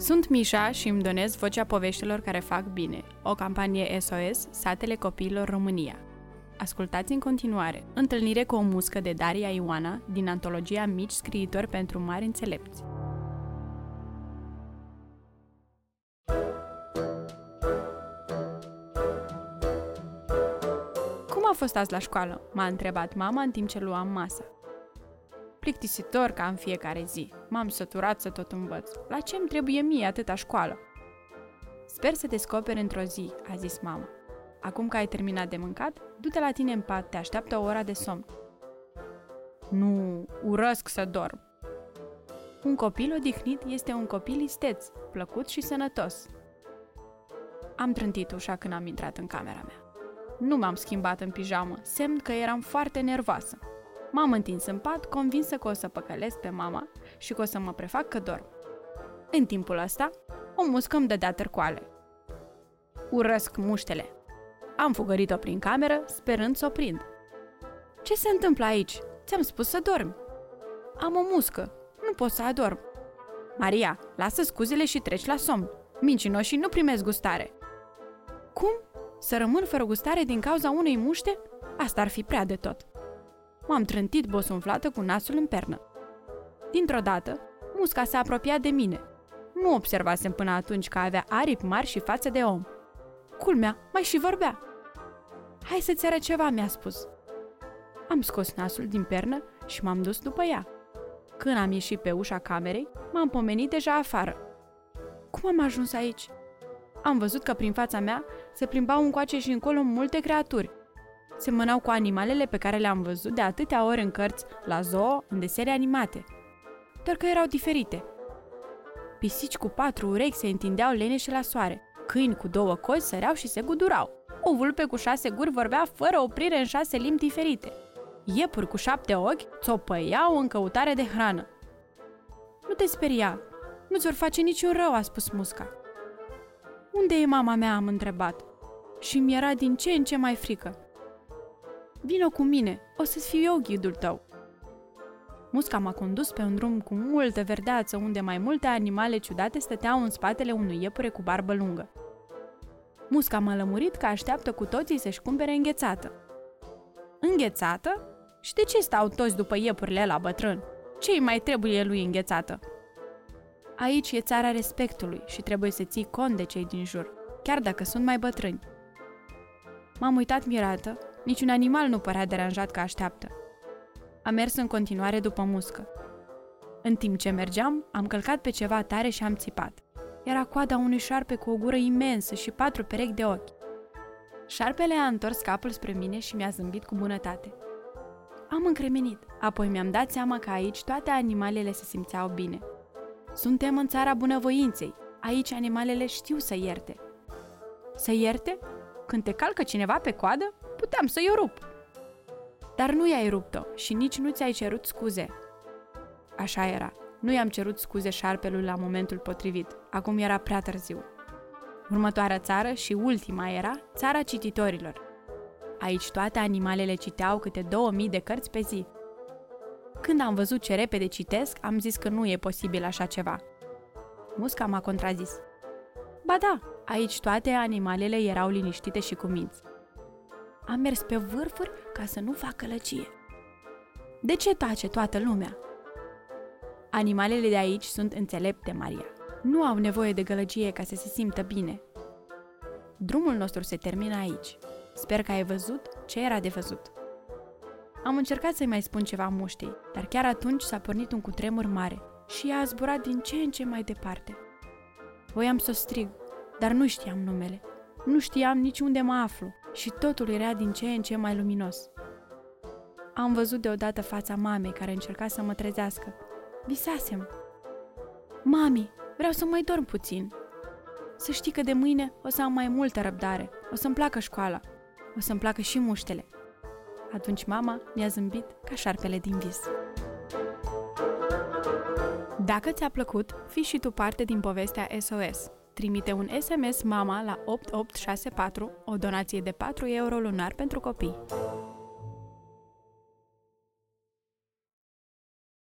Sunt Mișa și îmi donez vocea poveștilor care fac bine, o campanie SOS, Satele Copiilor România. Ascultați în continuare întâlnire cu o muscă de Daria Ioana din antologia Mici scriitori pentru mari înțelepți. Cum a fost azi la școală? M-a întrebat mama în timp ce luam masa. Plictisitor ca în fiecare zi. M-am săturat să tot învăț. La ce îmi trebuie mie atâta școală? Sper să descoperi într-o zi, a zis mama. Acum că ai terminat de mâncat, du-te la tine în pat, te așteaptă o ora de somn. Nu, urăsc să dorm. Un copil odihnit este un copil isteț, plăcut și sănătos. Am trântit ușa când am intrat în camera mea. Nu m-am schimbat în pijamă, semn că eram foarte nervoasă. M-am întins în pat, convinsă că o să păcălesc pe mama și că o să mă prefac că dorm. În timpul ăsta, o muscă îmi dădea târcoale. Urăsc muștele. Am fugărit-o prin cameră, sperând să o prind. Ce se întâmplă aici? Ți-am spus să dormi. Am o muscă. Nu pot să adorm. Maria, lasă scuzele și treci la somn. Mincinoșii nu primesc gustare. Cum? Să rămân fără gustare din cauza unei muște? Asta ar fi prea de tot. M-am trântit bosunflată cu nasul în pernă. Dintr-o dată, musca s-a apropiat de mine. Nu observasem până atunci că avea aripi mari și față de om. Culmea, mai și vorbea. Hai să-ți arăt ceva, mi-a spus. Am scos nasul din pernă și m-am dus după ea. Când am ieșit pe ușa camerei, m-am pomenit deja afară. Cum am ajuns aici? Am văzut că prin fața mea se plimbau încoace și încolo multe creaturi, semănau cu animalele pe care le-am văzut de atâtea ori în cărți, la zoo, în desene animate. Doar că erau diferite. Pisici cu patru urechi se întindeau leneșe la soare, câini cu două cozi săreau și se gudurau. O vulpe cu șase guri vorbea fără oprire în șase limbi diferite. Iepuri cu șapte ochi țopăiau în căutare de hrană. Nu te speria, nu ți-or face niciun rău, a spus musca. Unde e mama mea, am întrebat. Și mi era din ce în ce mai frică. Vino cu mine, o să-ți fiu eu ghidul tău. Musca m-a condus pe un drum cu multă verdeață, unde mai multe animale ciudate stăteau în spatele unui iepure cu barbă lungă. Musca m-a lămurit că așteaptă cu toții să-și cumpere înghețată. Înghețată? Și de ce stau toți după iepurile la bătrân? ce îi mai trebuie lui înghețată? Aici e țara respectului și trebuie să ții cont de cei din jur, chiar dacă sunt mai bătrâni. M-am uitat mirată Niciun animal nu părea deranjat că așteaptă. Am mers în continuare după muscă. În timp ce mergeam, am călcat pe ceva tare și am țipat. Era coada unui șarpe cu o gură imensă și patru perechi de ochi. Șarpele a întors capul spre mine și mi-a zâmbit cu bunătate. Am încremenit, apoi mi-am dat seama că aici toate animalele se simțeau bine. Suntem în țara bunăvoinței. Aici animalele știu să ierte. Să ierte? Când te calcă cineva pe coadă? Puteam să-i o rup. Dar nu i-ai rupt-o și nici nu ți-ai cerut scuze. Așa era. Nu i-am cerut scuze șarpelui la momentul potrivit. Acum era prea târziu. Următoarea țară și ultima era țara cititorilor. Aici toate animalele citeau câte 2000 de cărți pe zi. Când am văzut ce repede citesc, am zis că nu e posibil așa ceva. Musca m-a contrazis. Ba da, aici toate animalele erau liniștite și cu minți. Am mers pe vârfuri ca să nu facă lăcie. De ce tace toată lumea? Animalele de aici sunt înțelepte, Maria. Nu au nevoie de gălăgie ca să se simtă bine. Drumul nostru se termină aici. Sper că ai văzut ce era de văzut. Am încercat să-i mai spun ceva muștei, dar chiar atunci s-a pornit un cutremur mare și ea a zburat din ce în ce mai departe. Voiam să o strig, dar nu știam numele. Nu știam nici unde mă aflu și totul era din ce în ce mai luminos. Am văzut deodată fața mamei care încerca să mă trezească. Visasem. Mami, vreau să mai dorm puțin. Să știi că de mâine o să am mai multă răbdare, o să-mi placă școala, o să-mi placă și muștele. Atunci mama mi-a zâmbit ca șarpele din vis. Dacă ți-a plăcut, fii și tu parte din povestea SOS. Trimite un SMS MAMA la 8864, o donație de 4 euro lunar pentru copii.